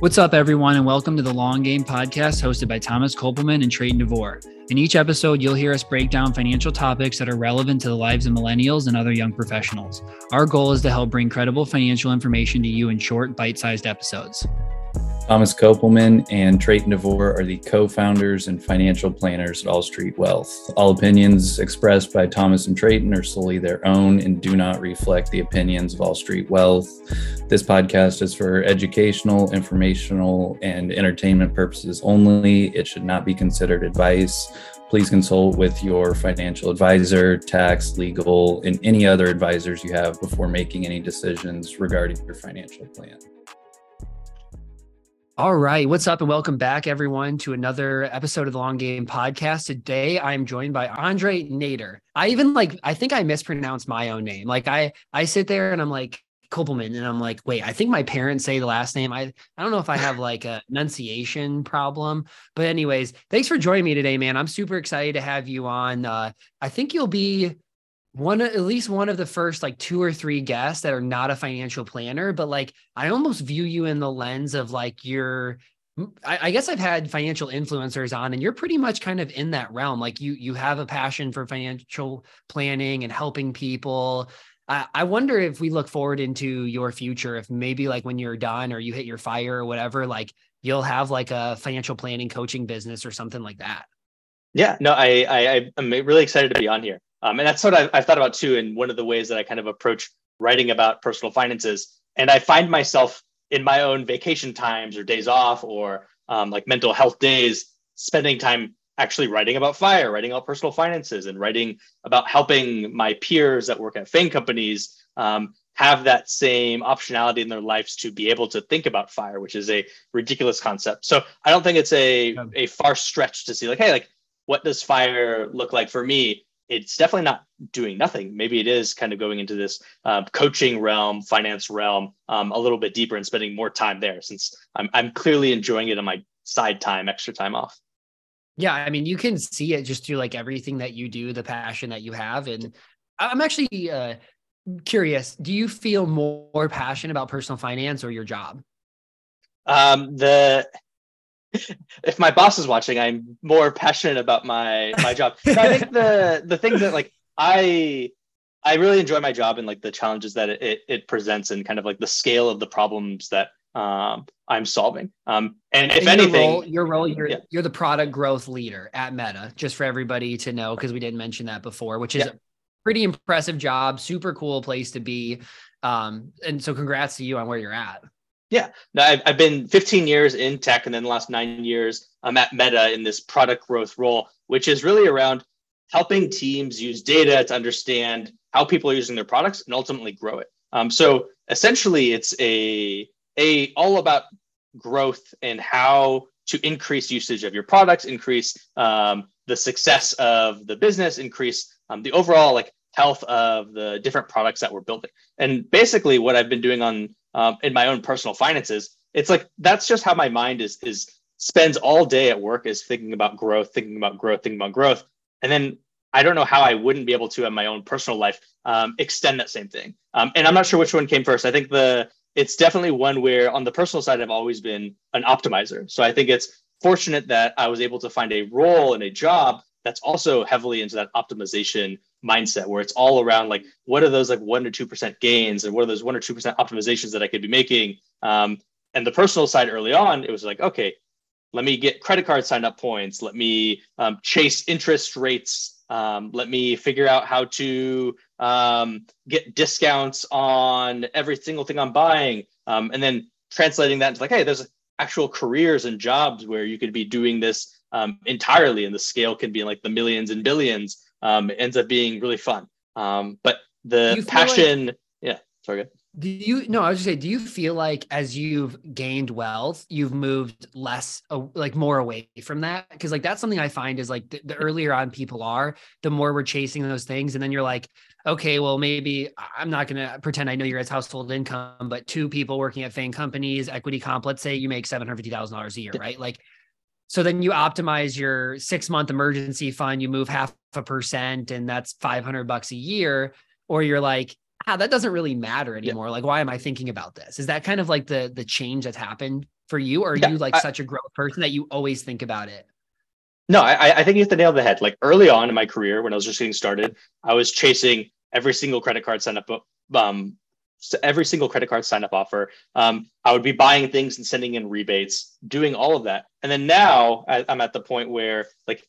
What's up, everyone, and welcome to the Long Game Podcast hosted by Thomas Kopelman and Trayton DeVore. In each episode, you'll hear us break down financial topics that are relevant to the lives of millennials and other young professionals. Our goal is to help bring credible financial information to you in short, bite sized episodes. Thomas Kopelman and Trayton DeVore are the co-founders and financial planners at All Street Wealth. All opinions expressed by Thomas and Trayton are solely their own and do not reflect the opinions of All Street Wealth. This podcast is for educational, informational, and entertainment purposes only. It should not be considered advice. Please consult with your financial advisor, tax, legal, and any other advisors you have before making any decisions regarding your financial plan. All right. What's up, and welcome back, everyone, to another episode of the Long Game Podcast. Today, I'm joined by Andre Nader. I even like, I think I mispronounced my own name. Like, I I sit there and I'm like Kopelman, and I'm like, wait, I think my parents say the last name. I I don't know if I have like a enunciation problem, but anyways, thanks for joining me today, man. I'm super excited to have you on. Uh, I think you'll be one at least one of the first like two or three guests that are not a financial planner but like i almost view you in the lens of like you're I, I guess I've had financial influencers on, and you're pretty much kind of in that realm. Like you, you have a passion for financial planning and helping people. I, I wonder if we look forward into your future, if maybe like when you're done or you hit your fire or whatever, like you'll have like a financial planning coaching business or something like that. Yeah, no, I, I I'm really excited to be on here. Um, and that's what I've, I've thought about too. And one of the ways that I kind of approach writing about personal finances. And I find myself in my own vacation times or days off or um, like mental health days, spending time actually writing about fire, writing about personal finances, and writing about helping my peers that work at FANG companies um, have that same optionality in their lives to be able to think about fire, which is a ridiculous concept. So I don't think it's a, a far stretch to see like, hey, like what does fire look like for me? It's definitely not doing nothing. Maybe it is kind of going into this uh, coaching realm, finance realm, um, a little bit deeper and spending more time there since I'm, I'm clearly enjoying it on my side time, extra time off. Yeah. I mean, you can see it just through like everything that you do, the passion that you have. And I'm actually uh, curious, do you feel more passionate about personal finance or your job? Um, the if my boss is watching, I'm more passionate about my my job. So I think the the things that like I I really enjoy my job and like the challenges that it, it presents and kind of like the scale of the problems that um, I'm solving. Um, and if anything, your role, your role you're, yeah. you're the product growth leader at Meta, just for everybody to know, because we didn't mention that before, which is yeah. a pretty impressive job, super cool place to be. Um, and so congrats to you on where you're at. Yeah, no, I've, I've been 15 years in tech, and then the last nine years I'm at Meta in this product growth role, which is really around helping teams use data to understand how people are using their products and ultimately grow it. Um, so essentially, it's a a all about growth and how to increase usage of your products, increase um, the success of the business, increase um, the overall like health of the different products that we're building. And basically, what I've been doing on um, in my own personal finances, it's like that's just how my mind is is spends all day at work is thinking about growth, thinking about growth, thinking about growth, and then I don't know how I wouldn't be able to in my own personal life um, extend that same thing. Um, and I'm not sure which one came first. I think the it's definitely one where on the personal side I've always been an optimizer. So I think it's fortunate that I was able to find a role and a job that's also heavily into that optimization mindset where it's all around like what are those like one to two percent gains and what are those one or two percent optimizations that I could be making. Um, and the personal side early on, it was like, okay, let me get credit card sign up points. Let me um, chase interest rates. Um, let me figure out how to um, get discounts on every single thing I'm buying. Um, and then translating that into like, hey, there's actual careers and jobs where you could be doing this um, entirely, and the scale can be in like the millions and billions. Um, it ends up being really fun. Um, but the passion, like, yeah, sorry. Good. Do you no? I was just say, do you feel like as you've gained wealth, you've moved less, like more away from that? Because like that's something I find is like the, the earlier on people are, the more we're chasing those things, and then you're like, okay, well maybe I'm not gonna pretend I know your household income, but two people working at FANG companies, equity comp, let's say you make seven hundred fifty thousand dollars a year, right? Like so then you optimize your six month emergency fund, you move half a percent, and that's 500 bucks a year. Or you're like, ah, that doesn't really matter anymore. Yeah. Like, why am I thinking about this? Is that kind of like the the change that's happened for you? Or are yeah, you like I, such a growth person that you always think about it? No, I, I think you hit the nail on the head. Like early on in my career, when I was just getting started, I was chasing every single credit card sign up, um, every single credit card sign up offer. Um, I would be buying things and sending in rebates, doing all of that. And then now I'm at the point where like,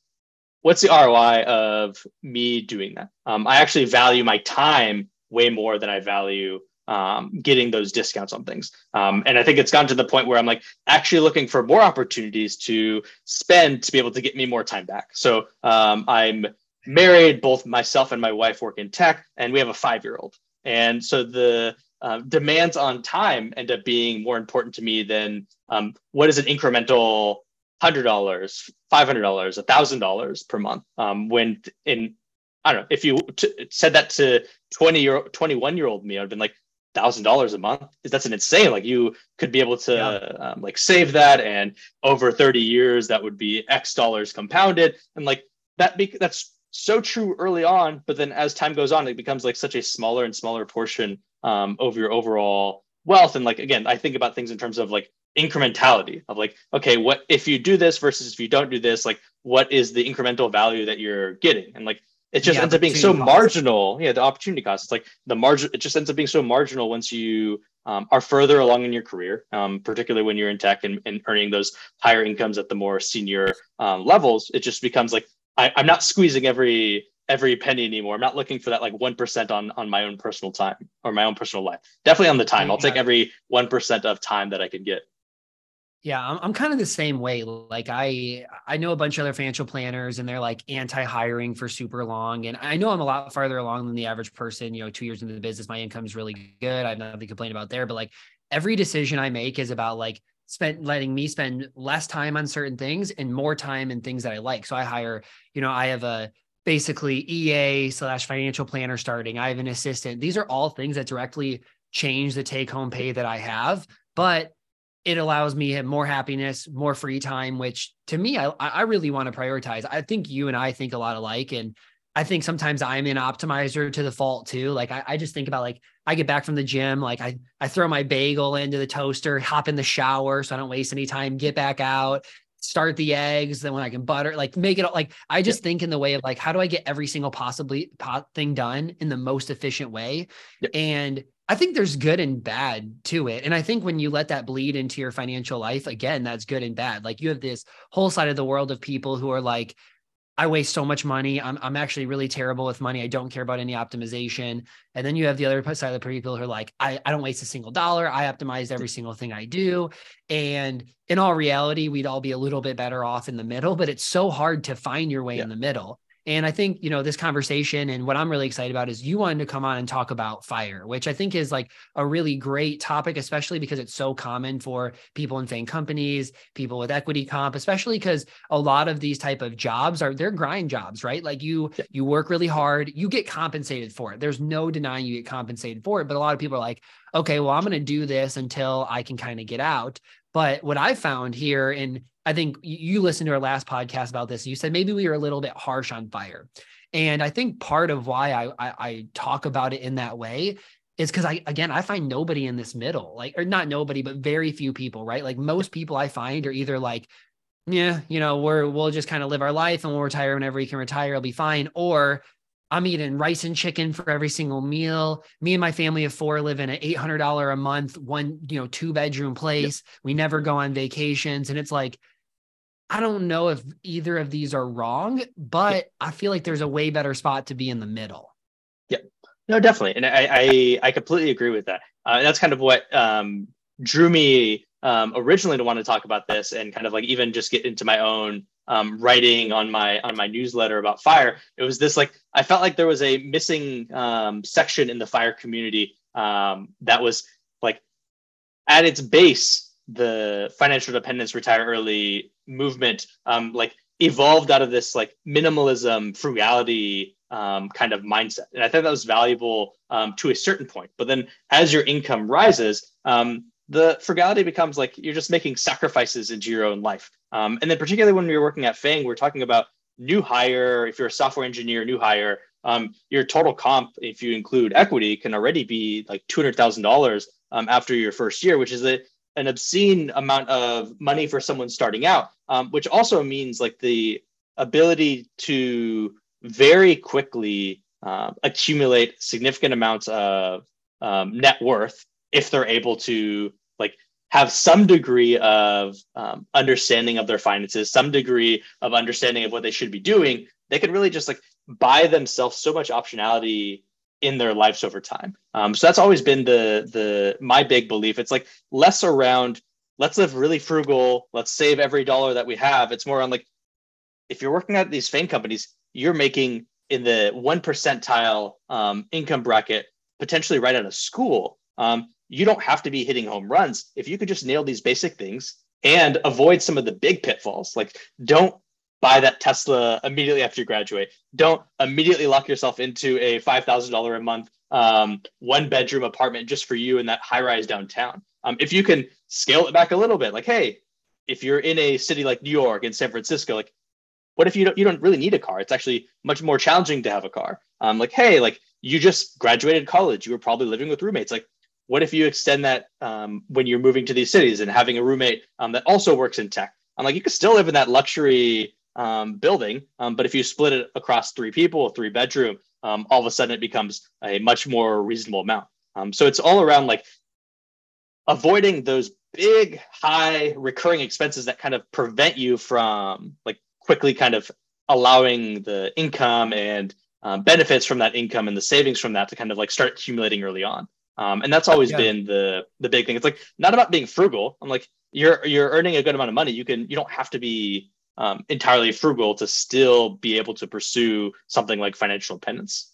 what's the ROI of me doing that? Um, I actually value my time way more than I value um, getting those discounts on things. Um, and I think it's gotten to the point where I'm like actually looking for more opportunities to spend to be able to get me more time back. So um, I'm married, both myself and my wife work in tech, and we have a five year old. And so the uh, demands on time end up being more important to me than um, what is an incremental hundred dollars, five hundred dollars, a thousand dollars per month. Um, when in I don't know if you t- said that to 20 year 21 year old me, I'd been like, thousand dollars a month that's an insane like you could be able to yeah. um, like save that and over 30 years that would be x dollars compounded and like that be- that's so true early on but then as time goes on it becomes like such a smaller and smaller portion um, of your overall wealth and like again i think about things in terms of like incrementality of like okay what if you do this versus if you don't do this like what is the incremental value that you're getting and like it just ends up being so cost. marginal. Yeah, the opportunity cost. It's like the margin. It just ends up being so marginal once you um, are further along in your career, um, particularly when you're in tech and, and, earning those higher incomes at the more senior um, levels. It just becomes like I, I'm not squeezing every every penny anymore. I'm not looking for that like one percent on on my own personal time or my own personal life. Definitely on the time. I'll take every one percent of time that I can get. Yeah, I'm, I'm kind of the same way. Like I I know a bunch of other financial planners and they're like anti-hiring for super long. And I know I'm a lot farther along than the average person. You know, two years into the business, my income is really good. I have nothing to complain about there. But like every decision I make is about like spent letting me spend less time on certain things and more time in things that I like. So I hire, you know, I have a basically EA slash financial planner starting. I have an assistant. These are all things that directly change the take home pay that I have. But it allows me have more happiness, more free time, which to me, I, I really want to prioritize. I think you and I think a lot alike. And I think sometimes I'm an optimizer to the fault too. Like I, I just think about like I get back from the gym, like I I throw my bagel into the toaster, hop in the shower so I don't waste any time, get back out, start the eggs, then when I can butter, like make it all like I just think in the way of like how do I get every single possibly pot thing done in the most efficient way. Yep. And I think there's good and bad to it. And I think when you let that bleed into your financial life, again, that's good and bad. Like you have this whole side of the world of people who are like, I waste so much money. I'm, I'm actually really terrible with money. I don't care about any optimization. And then you have the other side of the people who are like, I, I don't waste a single dollar. I optimize every mm. single thing I do. And in all reality, we'd all be a little bit better off in the middle, but it's so hard to find your way yeah. in the middle. And I think, you know, this conversation and what I'm really excited about is you wanted to come on and talk about fire, which I think is like a really great topic, especially because it's so common for people in FANG companies, people with equity comp, especially because a lot of these type of jobs are they're grind jobs, right? Like you you work really hard, you get compensated for it. There's no denying you get compensated for it. But a lot of people are like, okay, well, I'm going to do this until I can kind of get out. But what I found here, and I think you listened to our last podcast about this, you said maybe we were a little bit harsh on fire. And I think part of why I, I, I talk about it in that way is because I again I find nobody in this middle, like or not nobody, but very few people, right? Like most people I find are either like, yeah, you know, we're we'll just kind of live our life and we'll retire whenever we can retire, it'll be fine, or I'm eating rice and chicken for every single meal. Me and my family of four live in an $800 a month, one, you know, two bedroom place. Yep. We never go on vacations. And it's like, I don't know if either of these are wrong, but yep. I feel like there's a way better spot to be in the middle. Yep. No, definitely. And I, I, I completely agree with that. Uh, that's kind of what um, drew me um, originally to want to talk about this and kind of like even just get into my own um, writing on my on my newsletter about fire it was this like i felt like there was a missing um, section in the fire community um, that was like at its base the financial dependence retire early movement um, like evolved out of this like minimalism frugality um, kind of mindset. And i thought that was valuable um, to a certain point. But then as your income rises um, the frugality becomes like you're just making sacrifices into your own life. Um, and then particularly when we were working at Fang, we're talking about new hire. If you're a software engineer, new hire, um, your total comp, if you include equity, can already be like two hundred thousand um, dollars after your first year, which is a an obscene amount of money for someone starting out, um, which also means like the ability to very quickly uh, accumulate significant amounts of um, net worth if they're able to like have some degree of um, understanding of their finances, some degree of understanding of what they should be doing, they can really just like buy themselves so much optionality in their lives over time. Um, so that's always been the the my big belief. It's like less around let's live really frugal, let's save every dollar that we have. It's more on like if you're working at these FANG companies, you're making in the one percentile um, income bracket, potentially right out of school. Um, you don't have to be hitting home runs if you could just nail these basic things and avoid some of the big pitfalls. Like don't buy that Tesla immediately after you graduate. Don't immediately lock yourself into a five thousand dollar a month um, one bedroom apartment just for you in that high rise downtown. Um, if you can scale it back a little bit, like hey, if you're in a city like New York and San Francisco, like what if you don't you don't really need a car? It's actually much more challenging to have a car. Um, like hey, like you just graduated college, you were probably living with roommates. Like what if you extend that um, when you're moving to these cities and having a roommate um, that also works in tech? I'm like, you could still live in that luxury um, building, um, but if you split it across three people, three bedroom, um, all of a sudden it becomes a much more reasonable amount. Um, so it's all around like avoiding those big, high recurring expenses that kind of prevent you from like quickly kind of allowing the income and um, benefits from that income and the savings from that to kind of like start accumulating early on. Um, and that's always yeah. been the the big thing. It's like not about being frugal. I'm like you're you're earning a good amount of money. You can you don't have to be um, entirely frugal to still be able to pursue something like financial independence.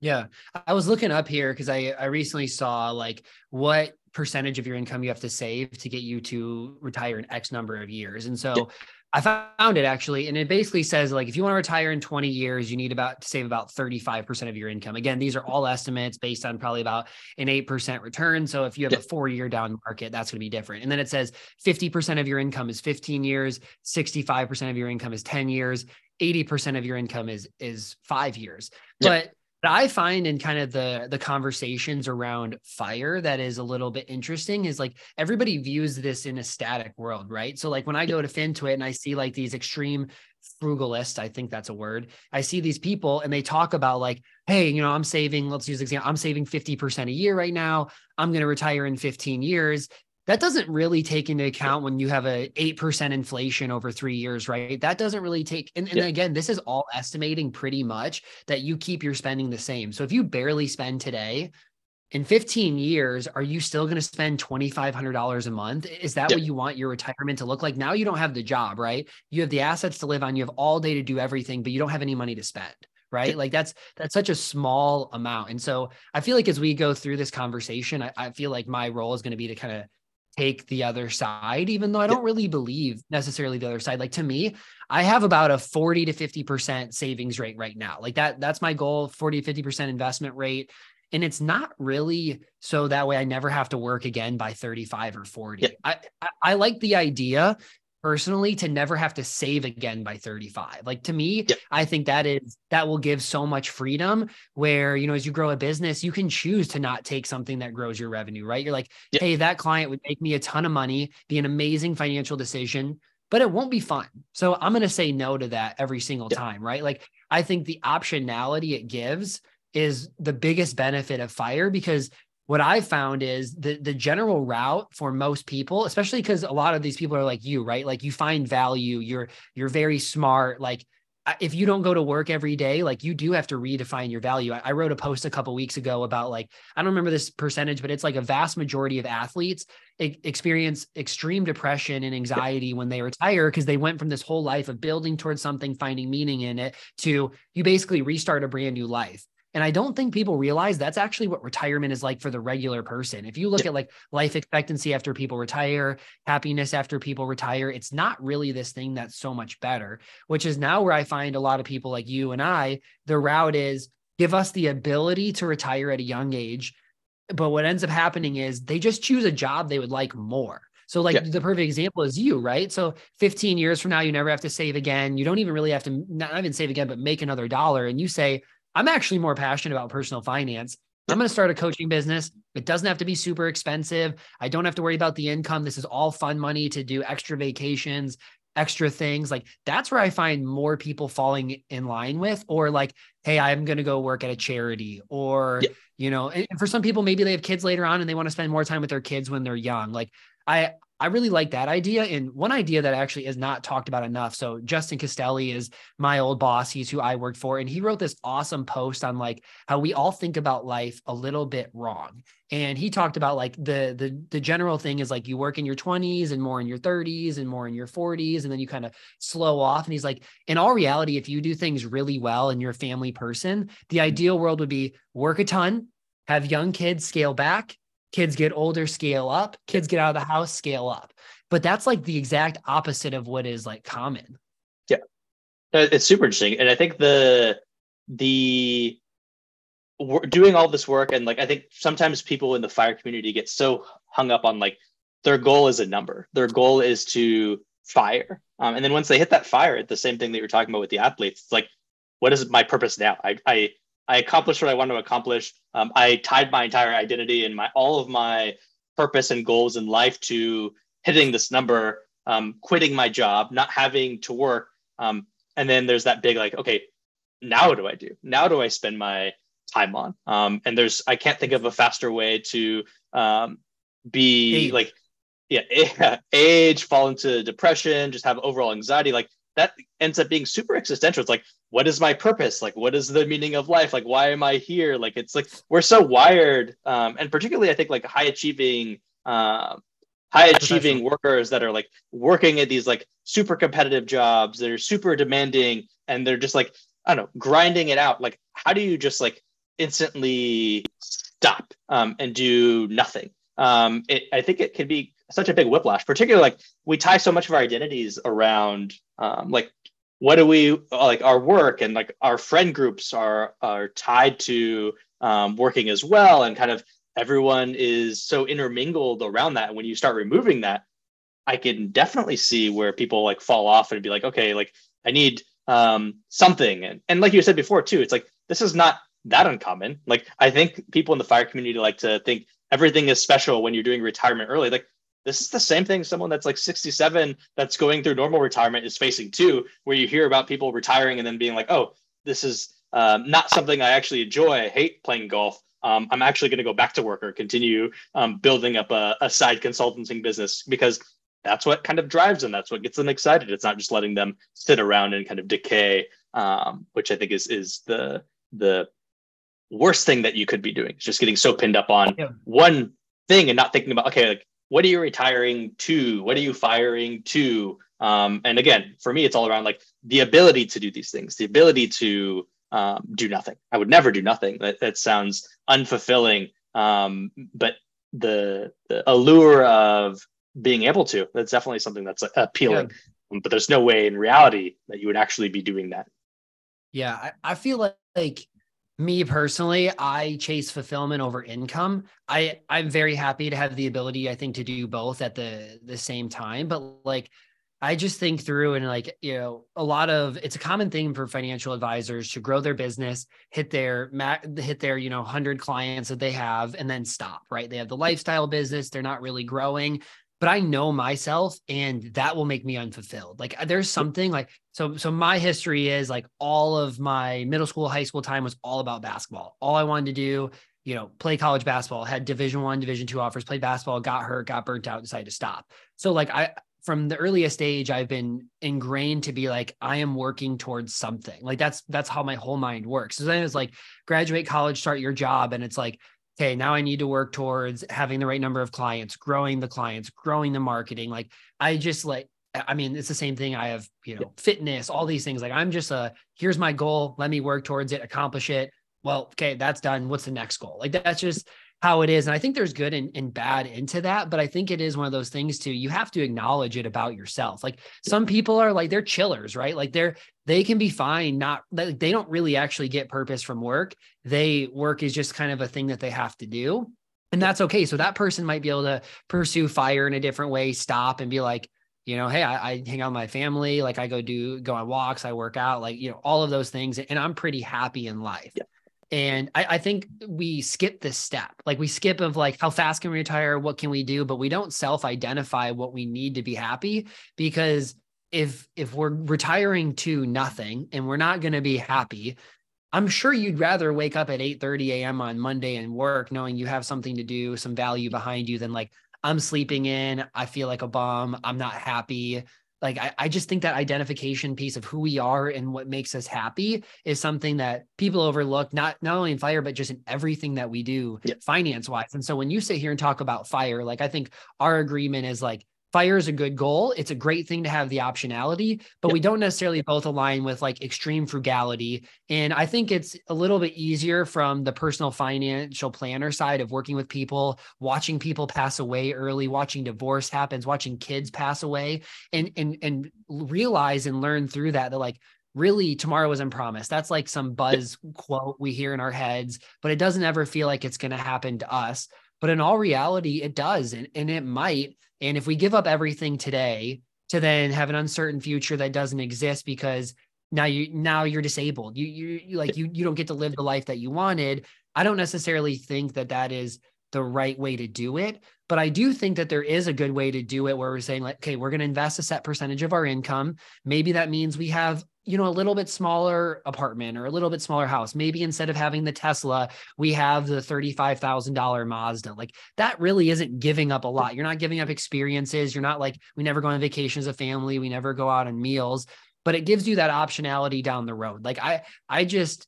Yeah, I was looking up here because I I recently saw like what percentage of your income you have to save to get you to retire in X number of years, and so. Yeah. I found it actually, and it basically says like if you want to retire in 20 years, you need about to save about 35% of your income. Again, these are all estimates based on probably about an 8% return. So if you have a four year down market, that's going to be different. And then it says 50% of your income is 15 years, 65% of your income is 10 years, 80% of your income is is five years. But I find in kind of the the conversations around fire that is a little bit interesting is like everybody views this in a static world, right? So like when I go to FinTwit and I see like these extreme frugalists, I think that's a word. I see these people and they talk about like, hey, you know, I'm saving, let's use an example, I'm saving 50% a year right now. I'm going to retire in 15 years that doesn't really take into account when you have a 8% inflation over three years right? That doesn't really take and, and yeah. again this is all estimating pretty much that you keep your spending the same. So if you barely spend today in 15 years are you still going to spend $2500 a month? Is that yeah. what you want your retirement to look like? Now you don't have the job right? You have the assets to live on you have all day to do everything but you don't have any money to spend right? Like that's that's such a small amount. And so i feel like as we go through this conversation i, I feel like my role is going to be to kind of take the other side, even though I don't really believe necessarily the other side. Like to me, I have about a 40 to 50% savings rate right now. Like that, that's my goal 40 to 50% investment rate. And it's not really so that way I never have to work again by 35 or 40. Yeah. I, I, I like the idea personally to never have to save again by 35 like to me i think that is that will give so much freedom where you know as you grow a business you can choose to not take something that grows your revenue right? You're like hey that client would make me a ton of money be an amazing financial decision but it won't be fun. So i'm going to say no to that every single time right? Like i think the optionality it gives is the biggest benefit of fire because what I found is the the general route for most people, especially because a lot of these people are like you, right? Like you find value, you're you're very smart. Like if you don't go to work every day, like you do have to redefine your value. I, I wrote a post a couple weeks ago about like I don't remember this percentage, but it's like a vast majority of athletes experience extreme depression and anxiety when they retire because they went from this whole life of building towards something, finding meaning in it, to you basically restart a brand new life. And I don't think people realize that's actually what retirement is like for the regular person. If you look yeah. at like life expectancy after people retire, happiness after people retire, it's not really this thing that's so much better, which is now where I find a lot of people like you and I, the route is give us the ability to retire at a young age. But what ends up happening is they just choose a job they would like more. So, like yeah. the perfect example is you, right? So, 15 years from now, you never have to save again. You don't even really have to not even save again, but make another dollar. And you say, I'm actually more passionate about personal finance. I'm going to start a coaching business. It doesn't have to be super expensive. I don't have to worry about the income. This is all fun money to do extra vacations, extra things. Like that's where I find more people falling in line with, or like, hey, I'm going to go work at a charity, or, yeah. you know, and for some people, maybe they have kids later on and they want to spend more time with their kids when they're young. Like, I, I really like that idea. And one idea that actually is not talked about enough. So Justin Castelli is my old boss. He's who I worked for. And he wrote this awesome post on like how we all think about life a little bit wrong. And he talked about like the the the general thing is like you work in your 20s and more in your 30s and more in your 40s. And then you kind of slow off. And he's like, in all reality, if you do things really well and you're a family person, the mm-hmm. ideal world would be work a ton, have young kids scale back kids get older scale up. Kids get out of the house scale up. But that's like the exact opposite of what is like common. Yeah. It's super interesting. And i think the the we're doing all this work and like i think sometimes people in the fire community get so hung up on like their goal is a number. Their goal is to fire. Um, and then once they hit that fire the same thing that you're talking about with the athletes it's like what is my purpose now? I i I accomplished what I wanted to accomplish. Um, I tied my entire identity and my all of my purpose and goals in life to hitting this number, um, quitting my job, not having to work. Um, and then there's that big like, okay, now what do I do? Now do I spend my time on? Um, and there's I can't think of a faster way to um, be age. like, yeah, age, fall into depression, just have overall anxiety. Like that ends up being super existential. It's like, what is my purpose? Like, what is the meaning of life? Like, why am I here? Like, it's like we're so wired, um, and particularly I think like high achieving, uh, high achieving workers that are like working at these like super competitive jobs that are super demanding, and they're just like I don't know, grinding it out. Like, how do you just like instantly stop um, and do nothing? Um, it, I think it can be such a big whiplash, particularly like we tie so much of our identities around um, like what do we like our work and like our friend groups are are tied to um, working as well. And kind of everyone is so intermingled around that. And when you start removing that i can definitely see where people like fall off and be like okay like i need um, something. And, and like you said before too it's like this is not that uncommon. Like i think people in the fire community like to think everything is special when you're doing retirement early. Like this is the same thing someone that's like 67 that's going through normal retirement is facing too, where you hear about people retiring and then being like, oh, this is um, not something I actually enjoy. I hate playing golf. Um, I'm actually going to go back to work or continue um, building up a, a side consulting business because that's what kind of drives them. That's what gets them excited. It's not just letting them sit around and kind of decay, um, which I think is is the the worst thing that you could be doing. It's just getting so pinned up on yeah. one thing and not thinking about okay, like what are you retiring to? What are you firing to? Um, and again, for me, it's all around like the ability to do these things, the ability to um, do nothing. I would never do nothing. That, that sounds unfulfilling. Um, but the, the allure of being able to, that's definitely something that's appealing. Yeah. But there's no way in reality that you would actually be doing that. Yeah, I, I feel like, like me personally i chase fulfillment over income. I i'm very happy to have the ability i think to do both at the the same time but like i just think through and like you know a lot of it's a common thing for financial advisors to grow their business hit their hit their you know 100 clients that they have and then stop right? They have the lifestyle business they're not really growing but I know myself and that will make me unfulfilled. Like there's something like so so my history is like all of my middle school, high school time was all about basketball. All I wanted to do, you know, play college basketball, had division 1, division 2 offers, played basketball, got hurt, got burnt out, decided to stop. So like I from the earliest age I've been ingrained to be like I am working towards something. Like that's that's how my whole mind works. So then it's like graduate college, start your job and it's like okay, now I need to work towards having the right number of clients, growing the clients, growing the marketing. Like I just like, I mean, it's the same thing. I have, you know, fitness, all these things. Like I'm just a, here's my goal. Let me work towards it, accomplish it. Well, okay, that's done. What's the next goal? Like that's just how it is. And I think there's good and, and bad into that. But I think it is one of those things too. You have to acknowledge it about yourself. Like some people are like, they're chillers, right? Like they're, they can be fine. Not like they don't really actually get purpose from work. They work is just kind of a thing that they have to do. And that's okay. So that person might be able to pursue fire in a different way, stop and be like, you know, hey, I, I, hang out with my family, like I go do go on walks, I work out, like you know, all of those things, and I'm pretty happy in life. Yeah. And I, I, think we skip this step. Like we skip of like how fast can we retire? What can we do? But we don't self-identify what we need to be happy because if if we're retiring to nothing and we're not going to be happy, I'm sure you'd rather wake up at 8 30 a.m. on Monday and work knowing you have something to do, some value behind you than like I'm sleeping in, I feel like a bum, I'm not happy like I, I just think that identification piece of who we are and what makes us happy is something that people overlook not not only in fire but just in everything that we do finance wise and so when you sit here and talk about fire like i think our agreement is like fire is a good goal. It's a great thing to have the optionality, but yep. we don't necessarily both align with like extreme frugality. And I think it's a little bit easier from the personal financial planner side of working with people, watching people pass away early, watching divorce happens, watching kids pass away, and and and realize and learn through that that like really tomorrow isn't promised. That's like some buzz quote we hear in our heads, but it doesn't ever feel like it's going to happen to us. But in all reality, it does. And, and it might. And if we give up everything today to then have an uncertain future that doesn't exist because now you now you're disabled, you you, you like you you don't get to live the life that you wanted. I don't necessarily think that that is the right way to do it. But I do think that there is a good way to do it where we're saying, like, okay, we're going to invest a set percentage of our income. Maybe that means we have you know a little bit smaller apartment or a little bit smaller house. Maybe instead of having the tesla we have the $35000 mazda. Like that really isn't giving up a lot. You're not giving up experiences. You're not like we never go on vacation as a family. We never go out on meals. But it gives you that optionality down the road. Like i i just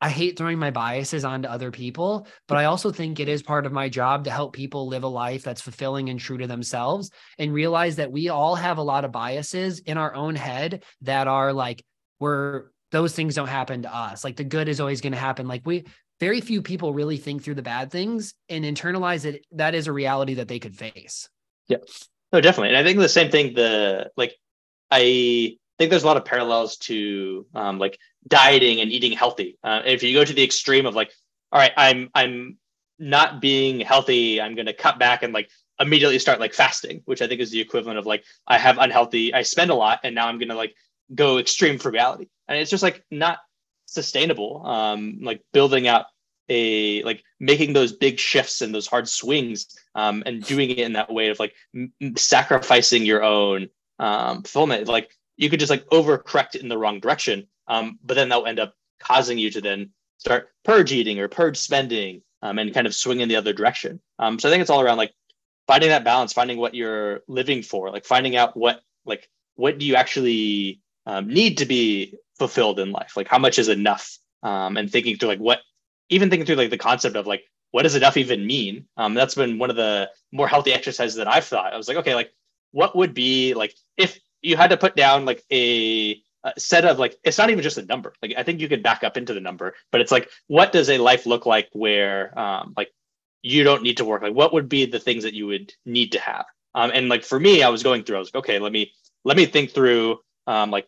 I hate throwing my biases onto other people, but I also think it is part of my job to help people live a life that's fulfilling and true to themselves and realize that we all have a lot of biases in our own head that are like where those things don't happen to us. Like the good is always going to happen. Like we, very few people really think through the bad things and internalize it. That is a reality that they could face. Yeah, no, definitely. And I think the same thing, the like, I think there's a lot of parallels to um, like dieting and eating healthy. Uh, if you go to the extreme of like, all right, I'm, I'm not being healthy. I'm going to cut back and like immediately start like fasting, which I think is the equivalent of like, I have unhealthy, I spend a lot and now I'm going to like go extreme frugality and it's just like not sustainable um like building out a like making those big shifts and those hard swings um and doing it in that way of like m- sacrificing your own um fulfillment. Like you could just like overcorrect in the wrong direction um but then that'll end up causing you to then start purge eating or purge spending um, and kind of swing in the other direction. Um so i think it's all around like finding that balance finding what you're living for like finding out what like what do you actually um, need to be fulfilled in life? Like how much is enough? Um, and thinking through like what even thinking through like the concept of like what does enough even mean? Um, that's been one of the more healthy exercises that i've thought. I was like okay like what would be like if you had to put down like a, a set of like it's not even just a number. Like i think you could back up into the number but it's like what does a life look like where um, like you don't need to work? Like what would be the things that you would need to have? Um, and like for me i was going through i was like okay let me let me think through um, like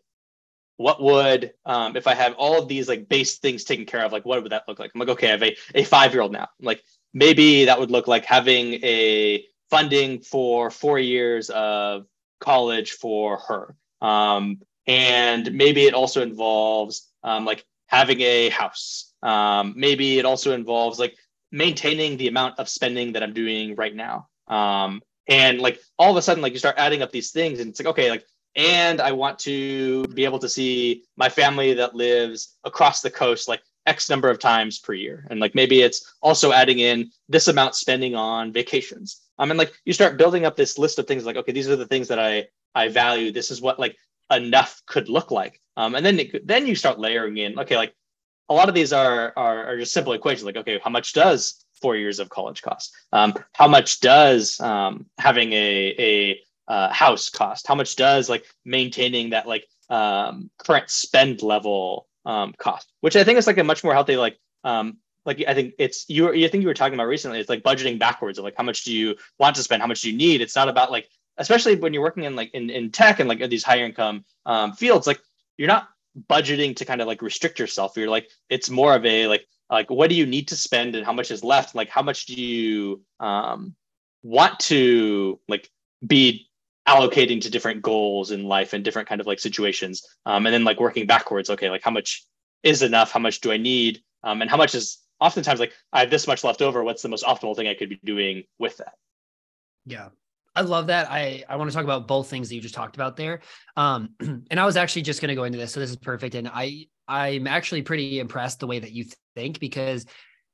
what would um, if I have all of these like base things taken care of, like what would that look like? I'm like, okay, I have a, a five year old now. like maybe that would look like having a funding for four years of college for her. Um, and maybe it also involves um, like having a house. Um, maybe it also involves like maintaining the amount of spending that I'm doing right now. Um, and like all of a sudden, like you start adding up these things, and it's like, okay, like and I want to be able to see my family that lives across the coast like X number of times per year. And like maybe it's also adding in this amount spending on vacations. I mean, like you start building up this list of things like, okay, these are the things that I I value. This is what like enough could look like. Um, and then it, then you start layering in, okay, like a lot of these are, are, are just simple equations like, okay, how much does four years of college cost? Um, how much does um, having a, a uh, house cost? How much does like maintaining that like um, current spend level um, cost? Which I think is like a much more healthy like um, like I think it's you. You think you were talking about recently. It's like budgeting backwards of like how much do you want to spend, how much do you need. It's not about like especially when you're working in like in, in tech and like these higher income um, fields. Like you're not budgeting to kind of like restrict yourself. You're like it's more of a like like what do you need to spend and how much is left. Like how much do you um, want to like be allocating to different goals in life and different kind of like situations um, and then like working backwards okay like how much is enough how much do i need um, and how much is oftentimes like I have this much left over. What's the most optimal thing I could be doing with that? Yeah. I love that. I, I want to talk about both things that you just talked about there. Um, and I was actually just going to go into this. So this is perfect. And I, I'm actually pretty impressed the way that you think because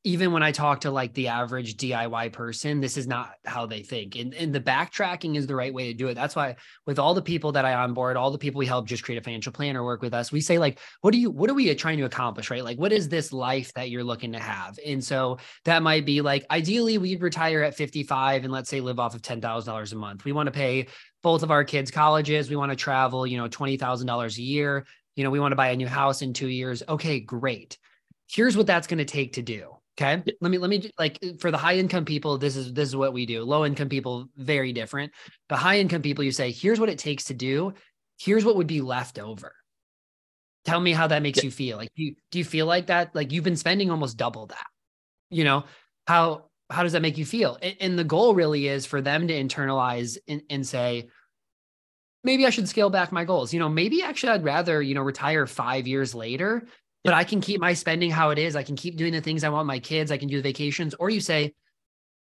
even when I talk to like the average DIY person, this is not how they think. And, and the backtracking is the right way to do it. That's why with all the people that I onboard, all the people we help just create a financial plan or work with us, we say like, what do you, what are we trying to accomplish? Right? Like, what is this life that you're looking to have? And so that might be like, ideally we'd retire at 55 and let's say live off of $10,000 a month. We want to pay both of our kids colleges. We want to travel, you know, $20,000 a year. You know, we want to buy a new house in two years. Okay, great. Here's what that's going to take to do Okay. Let me let me like for the high income people, this is this is what we do. Low income people, very different. The high income people, you say, here's what it takes to do. Here's what would be left over. Tell me how that makes yeah. you feel. Like do you do you feel like that? Like you've been spending almost double that. You know, how how does that make you feel? And, and the goal really is for them to internalize and, and say, maybe I should scale back my goals. You know, maybe actually I'd rather, you know, retire five years later but I can keep my spending how it is. I can keep doing the things I want my kids. I can do the vacations. Or you say,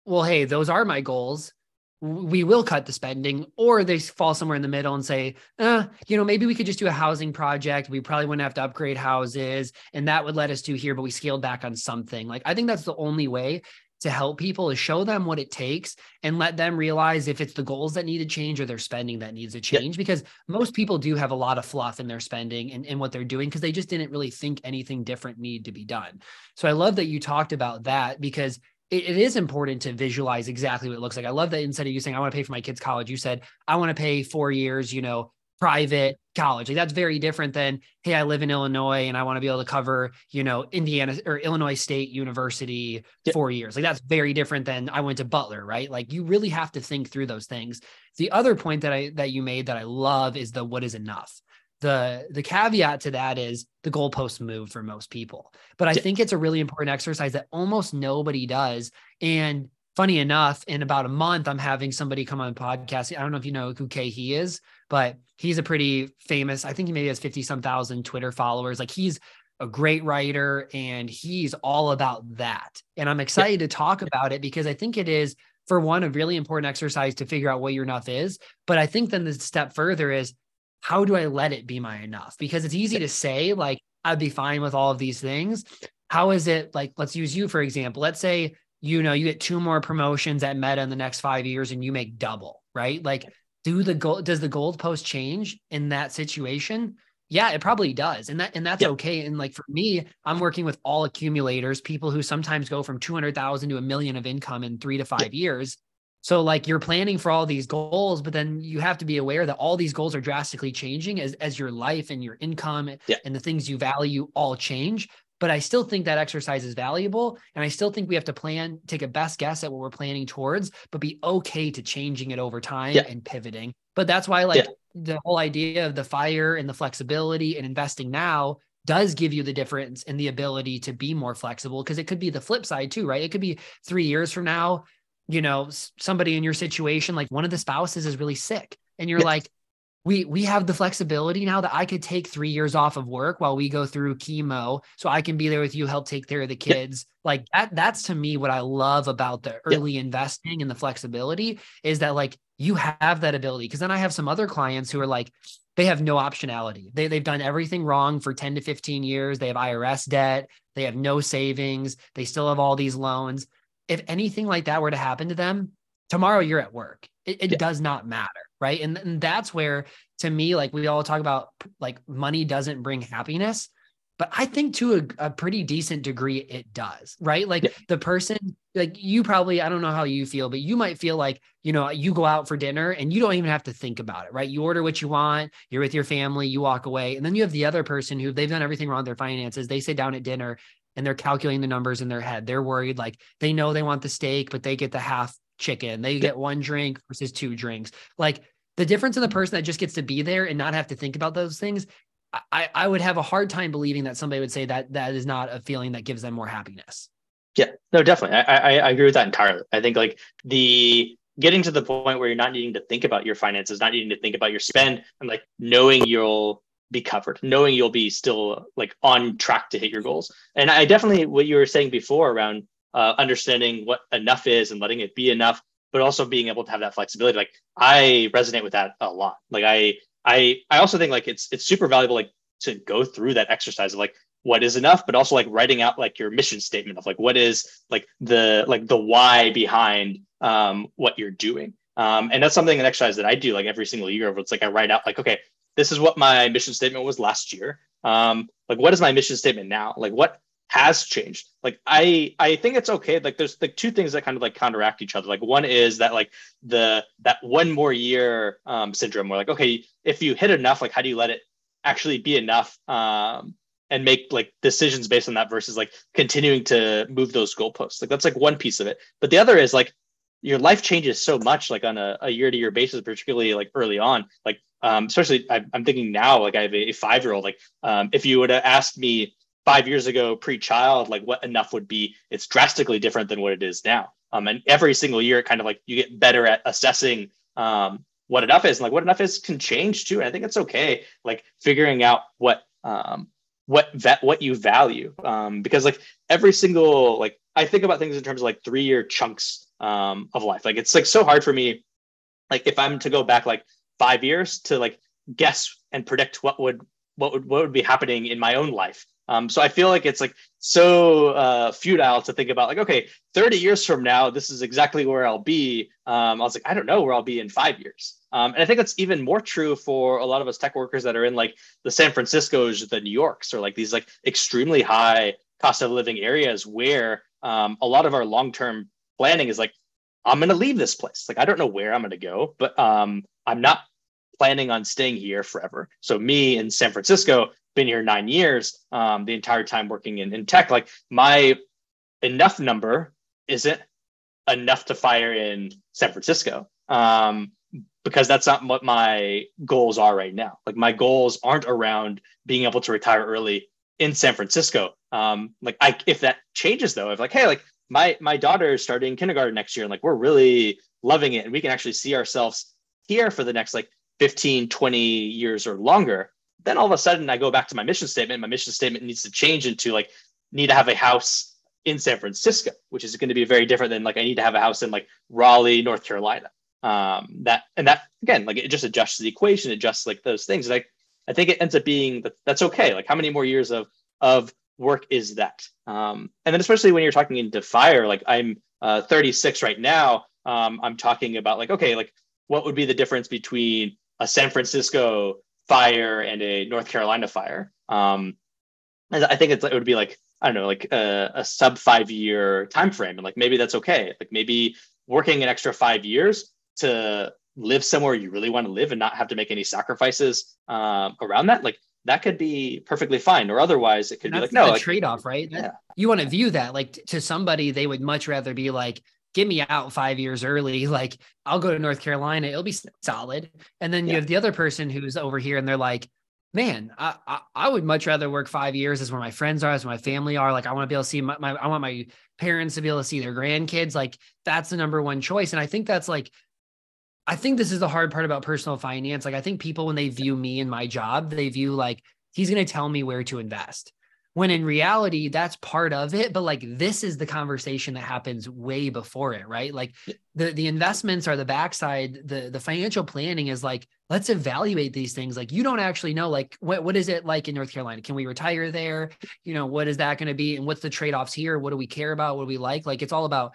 well, hey, those are my goals. We will cut the spending, or they fall somewhere in the middle and say, uh, you know, maybe we could just do a housing project. We probably wouldn't have to upgrade houses, and that would let us do here, but we scaled back on something. Like, I think that's the only way to help people is show them what it takes and let them realize if it's the goals that need to change or their spending that needs to change. Because most people do have a lot of fluff in their spending and, and what they're doing because they just didn't really think anything different need to be done. So I love that you talked about that because it, it is important to visualize exactly what it looks like. I love that instead of you saying, I want to pay for my kids' college, you said, I want to pay four years, you know, private college. Like that's very different than, hey, I live in Illinois and I want to be able to cover, you know, Indiana or Illinois State University yep. four years. Like that's very different than I went to Butler, right? Like you really have to think through those things. The other point that I that you made that I love is the what is enough. The the caveat to that is the goalposts move for most people. But I yep. think it's a really important exercise that almost nobody does. And funny enough, in about a month, I'm having somebody come on podcast. I don't know if you know who Khe Hy is, but he's a pretty famous, I think he maybe has 50 some thousand Twitter followers. Like he's a great writer and he's all about that. And I'm excited yeah. to talk about it because I think it is, for one, a really important exercise to figure out what your enough is. But I think then the step further is how do I let it be my enough? Because it's easy to say, like, I'd be fine with all of these things. How is it like, let's use you for example. Let's say, you know, you get two more promotions at Meta in the next five years and you make double, right? Like, do the goal does the goalpost change in that situation? Yeah, it probably does. And that and that's okay. And like for me, I'm working with all accumulators, people who sometimes go from 200,000 to a million of income in 3 to 5 yep. years. So like you're planning for all these goals, but then you have to be aware that all these goals are drastically changing as as your life and your income and the things you value all change but I still think that exercise is valuable. And I still think we have to plan, take a best guess at what we're planning towards, but be okay to changing it over time yeah. and pivoting. But that's why, like, yeah. the whole idea of the fire and the flexibility and investing now does give you the difference in the ability to be more flexible because it could be the flip side too, right? It could be three years from now, you know, somebody in your situation, like one of the spouses is really sick. And you're yeah. like, we we have the flexibility now that I could take three years off of work while we go through chemo, so I can be there with you, help take care of the kids. Like that. That's to me what I love about the early investing and the flexibility is that like you have that ability. Because then I have some other clients who are like, they have no optionality. They they've done everything wrong for ten to fifteen years. They have IRS debt. They have no savings. They still have all these loans. If anything like that were to happen to them, tomorrow you're at work. It, it yeah. does not matter right and, and that's where to me like we all talk about like money doesn't bring happiness but i think to a, a pretty decent degree it does right like yeah. the person like you probably i don't know how you feel but you might feel like you know you go out for dinner and you don't even have to think about it right you order what you want you're with your family you walk away and then you have the other person who they've done everything wrong with their finances they sit down at dinner and they're calculating the numbers in their head they're worried like they know they want the steak but they get the half chicken. They get one drink versus two drinks. Like the difference in the person that just gets to be there and not have to think about those things. I, I would have a hard time believing that somebody would say that that is not a feeling that gives them more happiness. Yeah, no, definitely. I, I, I agree with that entirely. I think like the getting to the point where you're not needing to think about your finances, not needing to think about your spend, and like knowing you'll be covered, knowing you'll be still like on track to hit your goals. And I definitely what you were saying before around uh, understanding what enough is and letting it be enough, but also being able to have that flexibility. Like I resonate with that a lot. Like I I I also think like it's it's super valuable like to go through that exercise of like what is enough but also like writing out like your mission statement of like what is like the like the why behind um what you're doing um and that's something an exercise that i do like every single year where it's like i write out like okay this is what my mission statement was last year um like what is my mission statement now like what has changed like i i think it's okay like there's like two things that kind of like counteract each other like one is that like the that one more year um syndrome where like okay if you hit enough like how do you let it actually be enough um and make like decisions based on that versus like continuing to move those goalposts. Like that's like one piece of it. But the other is like your life changes so much like on a, a year-to-year basis, particularly like early on. Like um, especially I, am thinking now, like I have a, a five-year-old. Like um, if you would have asked me five years ago, pre-child, like what enough would be, it's drastically different than what it is now. Um, and every single year, kind of like you get better at assessing um, what enough is, and like what enough is can change too. And I think it's okay, like figuring out what um, what va- what you value um, because like every single like i think about things in terms of like three year chunks um, of life like it's like so hard for me like if i'm to go back like five years to like guess and predict what would what would what would be happening in my own life um, so I feel like it's like so uh, futile to think about like, okay, 30 years from now, this is exactly where I'll be. Um, I was like, I don't know where I'll be in five years. Um, and I think that's even more true for a lot of us tech workers that are in like the San Francisco's, the New Yorks, or like these like extremely high cost of living areas where um, a lot of our long-term planning is like, I'm going to leave this place. Like, I don't know where I'm going to go, but um, I'm not planning on staying here forever. So me in San Francisco, been here nine years, um, the entire time working in, in tech, like my enough number isn't enough to fire in San Francisco. Um, because that's not what my goals are right now. Like my goals aren't around being able to retire early in San Francisco. Um, like I, if that changes though, if like, hey, like my my daughter is starting kindergarten next year, and like we're really loving it, and we can actually see ourselves here for the next like 15, 20 years or longer then all of a sudden I go back to my mission statement. My mission statement needs to change into like need to have a house in San Francisco, which is going to be very different than like I need to have a house in like Raleigh, North Carolina. Um, that and that again, like it just adjusts the equation, adjusts like those things. Like I think it ends up being that that's okay. Like how many more years of of work is that? Um, and then especially when you're talking into fire, like I'm uh, 36 right now. Um, I'm talking about like okay, like what would be the difference between a San Francisco fire and a North Carolina fire. Um, I think it's, it would be like I don't know, like a, a sub five year time frame, and like maybe that's okay. Like maybe working an extra five years to live somewhere you really want to live and not have to make any sacrifices um, around that. Like that could be perfectly fine. Or otherwise, it could be like no like, trade off, right? Yeah. You want to view that like to somebody, they would much rather be like, get me out five years early. Like I'll go to North Carolina, it'll be solid. And then you have the other person who's over here and they're like, man, I, I, I would much rather work five years as where my friends are, as where my family are. Like I want to be able to see my, my I want my parents to be able to see their grandkids. Like that's the number one choice. And I think that's like, I think this is the hard part about personal finance. Like I think people, when they view me and my job, they view like, he's going to tell me where to invest when in reality that's part of it but like this is the conversation that happens way before it right? Like the the investments are the backside the the financial planning is like let's evaluate these things. Like you don't actually know like what what is it like in North Carolina? Can we retire there? You know what is that going to be? And what's the trade-offs here? What do we care about? What do we like? Like it's all about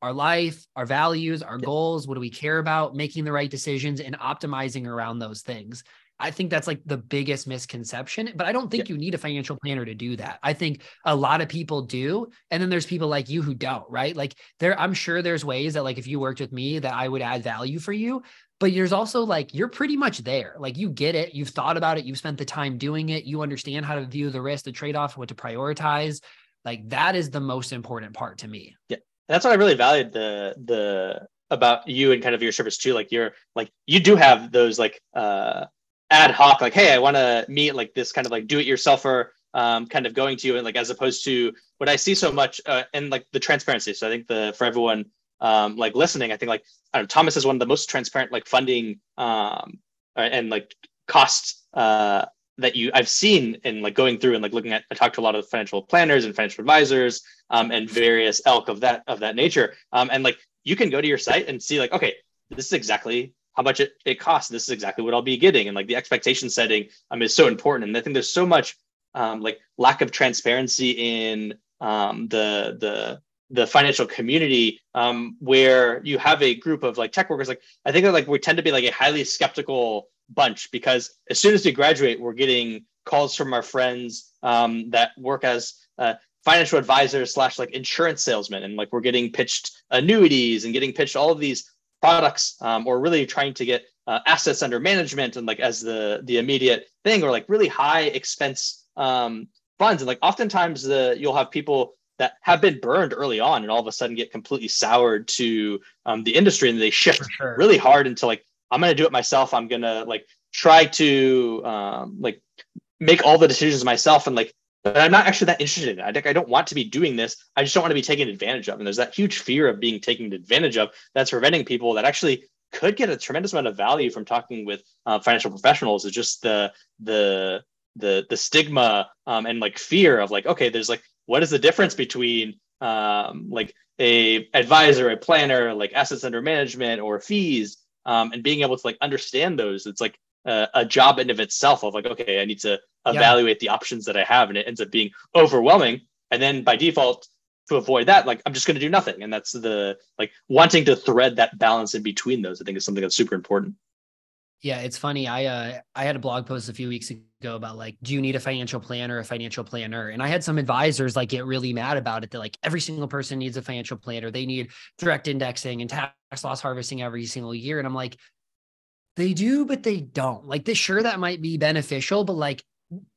our life, our values, our goals, what do we care about, making the right decisions and optimizing around those things. I think that's like the biggest misconception, but I don't think yeah. you need a financial planner to do that. I think a lot of people do. And then there's people like you who don't, right? Like there, I'm sure there's ways that like if you worked with me that I would add value for you, but there's also like you're pretty much there. Like you get it, you've thought about it, you've spent the time doing it, you understand how to view the risk, the trade-off, what to prioritize. Like that is the most important part to me. Yeah. That's what I really valued the the about you and kind of your service too. Like you're like you do have those like uh ad hoc, like, hey, I want to meet like this kind of like do it yourselfer um, kind of going to you and like as opposed to what I see so much uh, and like the transparency. So I think the for everyone um, like listening, I think like I know, Thomas is one of the most transparent like funding um, uh, and like costs uh, that you I've seen in like going through and like looking at I talked to a lot of financial planners and financial advisors um, and various elk of that of that nature. Um, and like you can go to your site and see like, okay, this is exactly how much it, it costs. This is exactly what I'll be getting. And like the expectation setting um, is so important. And I think there's so much um, like lack of transparency in um, the the the financial community um, where you have a group of like tech workers like i think that like we tend to be like a highly skeptical bunch because as soon as we graduate we're getting calls from our friends um, that work as uh, financial advisors slash like insurance salesmen and like we're getting pitched annuities and getting pitched all of these products um, or really trying to get uh, assets under management and like as the the immediate thing or like really high expense um, funds and like oftentimes the you'll have people that have been burned early on and all of a sudden get completely soured to um, the industry and they shift sure. really hard into like i'm going to do it myself i'm going to like try to um, like make all the decisions myself and like but i'm not actually that interested in it. I i don't want to be doing this. I just don't want to be taken advantage of. And there's that huge fear of being taken advantage of that's preventing people that actually could get a tremendous amount of value from talking with uh, financial professionals is just the the the the stigma um, and like fear of like okay there's like what is the difference between um, like a advisor, a planner, like assets under management or fees, um, and being able to like understand those. It's like a, a job in of itself of like, okay, I need to evaluate yeah. the options that I have, and it ends up being overwhelming. And then by default, to avoid that, like I'm just going to do nothing, and that's the like wanting to thread that balance in between those. I think is something that's super important. Yeah, it's funny. I uh I had a blog post a few weeks ago about like, do you need a financial planner, a financial planner? And I had some advisors like get really mad about it. That like every single person needs a financial planner. They need direct indexing and tax loss harvesting every single year. And I'm like, they do, but they don't. Like this, sure, that might be beneficial, but like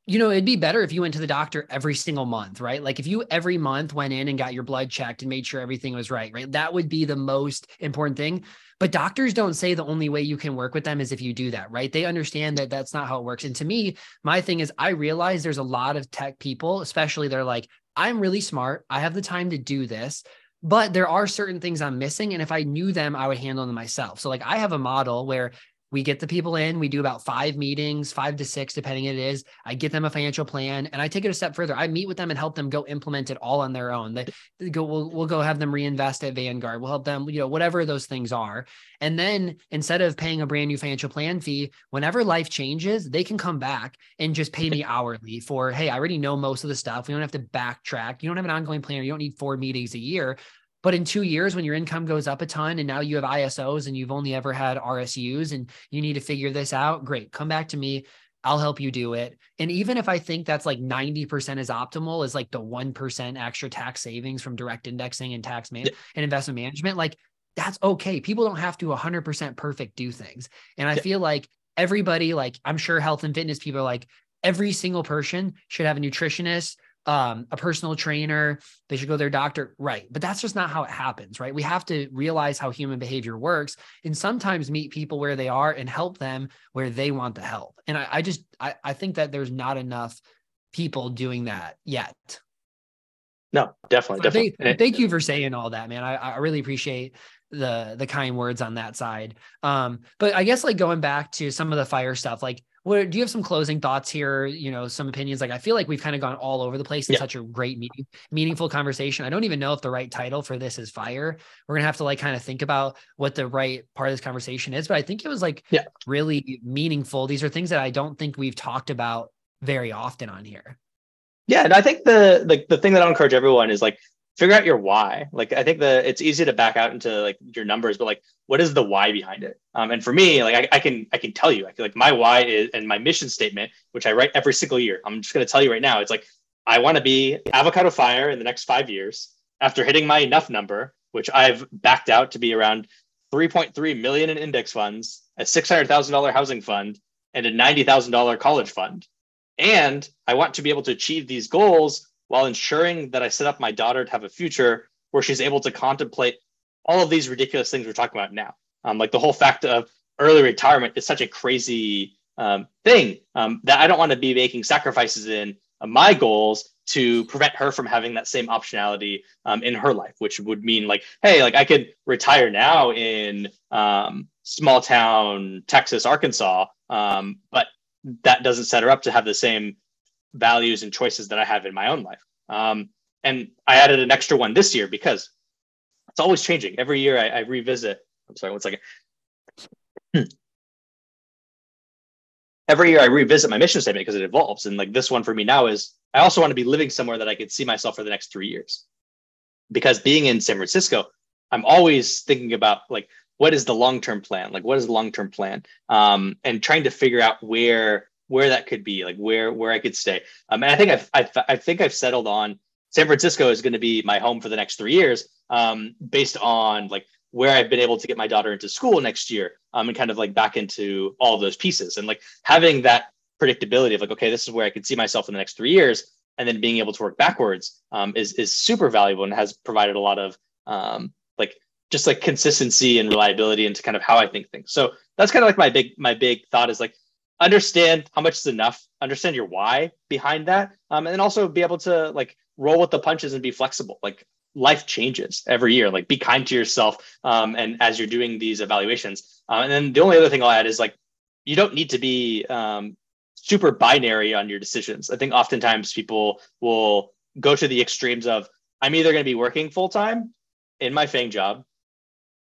you know, it'd be better if you went to the doctor every single month, right? Like if you every month went in and got your blood checked and made sure everything was right, right? That would be the most important thing. But doctors don't say the only way you can work with them is if you do that, right? They understand that that's not how it works. And to me, my thing is, I realize there's a lot of tech people, especially they're like, I'm really smart. I have the time to do this but there are certain things I'm missing. And if I knew them, I would handle them myself. So, like, I have a model where we get the people in we do about five meetings five to six depending it is. I get them a financial plan and i take it a step further. I meet with them and help them go implement it all on their own. They, they go we'll, we'll go have them reinvest at vanguard. We'll help them you know whatever those things are. And then instead of paying a brand new financial plan fee whenever life changes they can come back and just pay me hourly for hey i already know most of the stuff. We don't have to backtrack. You don't have an ongoing plan. You don't need four meetings a year but in two years, when your income goes up a ton and now you have ISOs and you've only ever had RSUs and you need to figure this out, great. Come back to me. I'll help you do it. And even if I think that's like 90% is optimal, is like the 1% extra tax savings from direct indexing and tax man- and investment management, like that's okay. People don't have to 100% perfect do things. And I feel like everybody, like I'm sure health and fitness people are like, every single person should have a nutritionist um, a personal trainer, they should go to their doctor. Right. But that's just not how it happens, right? We have to realize how human behavior works and sometimes meet people where they are and help them where they want the help. And I, I just, I, I think that there's not enough people doing that yet. No, definitely. definitely. Thank, thank you for saying all that, man. I, I really appreciate the the kind words on that side. Um, but I guess like going back to some of the fire stuff, like what do you have some closing thoughts here? You know, some opinions. Like I feel like we've kind of gone all over the place in yeah. such a great meeting, meaningful conversation. I don't even know if the right title for this is fire. We're gonna have to like kind of think about what the right part of this conversation is. But I think it was like yeah. really meaningful. These are things that I don't think we've talked about very often on here. Yeah, and I think the the, the thing that I'll encourage everyone is like figure out your why. Like I think the it's easy to back out into like your numbers, but like what is the why behind it? Um, and for me, like I, I can I can tell you, I feel like my why is and my mission statement, which I write every single year. I'm just gonna tell you right now, it's like I want to be avocado fire in the next five years after hitting my enough number, which I've backed out to be around 3.3 million in index funds, a $600,000 housing fund, and a $90,000 college fund. And I want to be able to achieve these goals while ensuring that I set up my daughter to have a future where she's able to contemplate all of these ridiculous things we're talking about now. Um, like the whole fact of early retirement is such a crazy um, thing um, that I don't want to be making sacrifices in uh, my goals to prevent her from having that same optionality um, in her life, which would mean like, hey, like I could retire now in um, small town Texas, Arkansas, um, but that doesn't set her up to have the same values and choices that I have in my own life. Um, and I added an extra one this year because it's always changing. Every year I, I revisit. I'm sorry, one second. Every year I revisit my mission statement because it evolves. And like this one for me now is I also want to be living somewhere that I could see myself for the next three years. Because being in San Francisco, I'm always thinking about like what is the long term plan? Like what is the long term plan? Um, and trying to figure out where where that could be, like where where I could stay. Um, and I think I've, I've I think I've settled on San Francisco is going to be my home for the next three years, um, based on like where I've been able to get my daughter into school next year, um, and kind of like back into all those pieces, and like having that predictability of like, okay, this is where I can see myself in the next three years, and then being able to work backwards um, is is super valuable and has provided a lot of um, like just like consistency and reliability into kind of how I think things. So that's kind of like my big my big thought is like understand how much is enough, understand your why behind that, um, and also be able to like roll with the punches and be flexible. Like life changes every year. Like be kind to yourself. Um, and as you're doing these evaluations, uh, and then the only other thing I'll add is like you don't need to be um, super binary on your decisions. I think oftentimes people will go to the extremes of I'm either going to be working full time in my FANG job,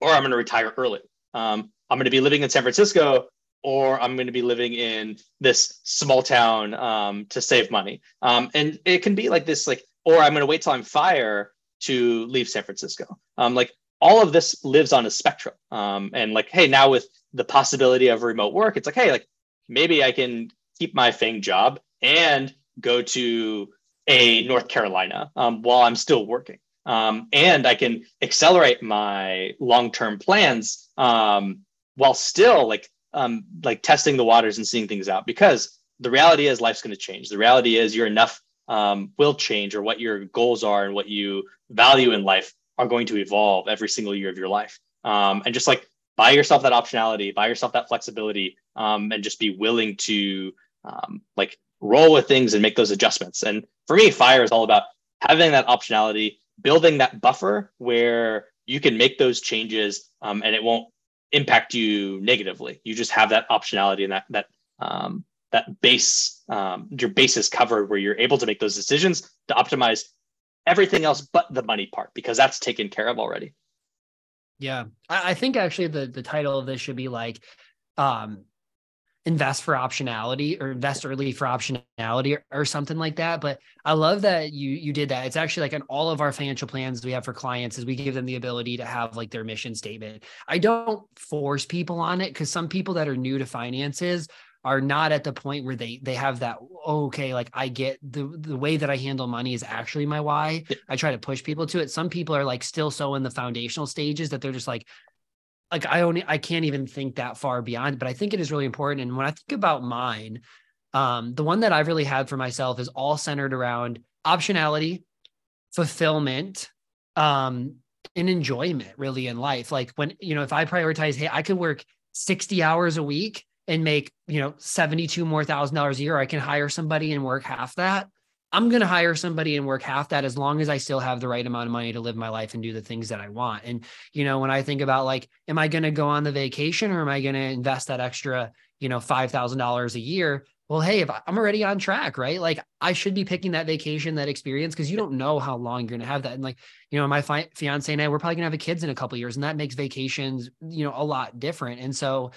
or I'm going to retire early. Um, I'm going to be living in San Francisco, or I'm going to be living in this small town um, to save money. Um, and it can be like this, like or I'm going to wait till I'm fire to leave San Francisco. Um, like all of this lives on a spectrum. Um, and like, hey, now with the possibility of remote work, it's like, hey, like maybe I can keep my FANG job and go to a North Carolina um, while I'm still working. Um, and I can accelerate my long-term plans while still like um, like testing the waters and seeing things out because the reality is life's going to change. The reality is you're enough um, will change or what your goals are and what you value in life are going to evolve every single year of your life. Um, and just like buy yourself that optionality, buy yourself that flexibility, um, and just be willing to um, like roll with things and make those adjustments. And for me, fire is all about having that optionality, building that buffer where you can make those changes um, and it won't impact you negatively. You just have that optionality and that that um, that base um, your base is covered where you're able to make those decisions to optimize everything else but the money part because that's taken care of already yeah i, I think actually the the title of this should be like um invest for optionality or invest early for optionality or, or, something like that. But i love that you you did that. It's actually like in all of our financial plans we have for clients is we give them the ability to have like their mission statement. I don't force people on it because some people that are new to finances are not at the point where they they have that oh, okay like i get the the way that i handle money is actually my why. I try to push people to it. Some people are like still so in the foundational stages that they're just like like i only i can't even think that far beyond but i think it is really important and when i think about mine um the one that i've really had for myself is all centered around optionality fulfillment um and enjoyment really in life like when you know if i prioritize hey i could work 60 hours a week and make, you know, 72 more thousand dollars a year, I can hire somebody and work half that. I'm going to hire somebody and work half that as long as I still have the right amount of money to live my life and do the things that I want. And, you know, when I think about like, am I going to go on the vacation or am I going to invest that extra, you know, $5,000 a year? Well, hey, if I'm already on track, right? Like I should be picking that vacation, that experience, because you don't know how long you're going to have that. And like, you know, my fi- fiance and I, we're probably going to have kids in a couple years and that makes vacations, you know, a lot different. And so,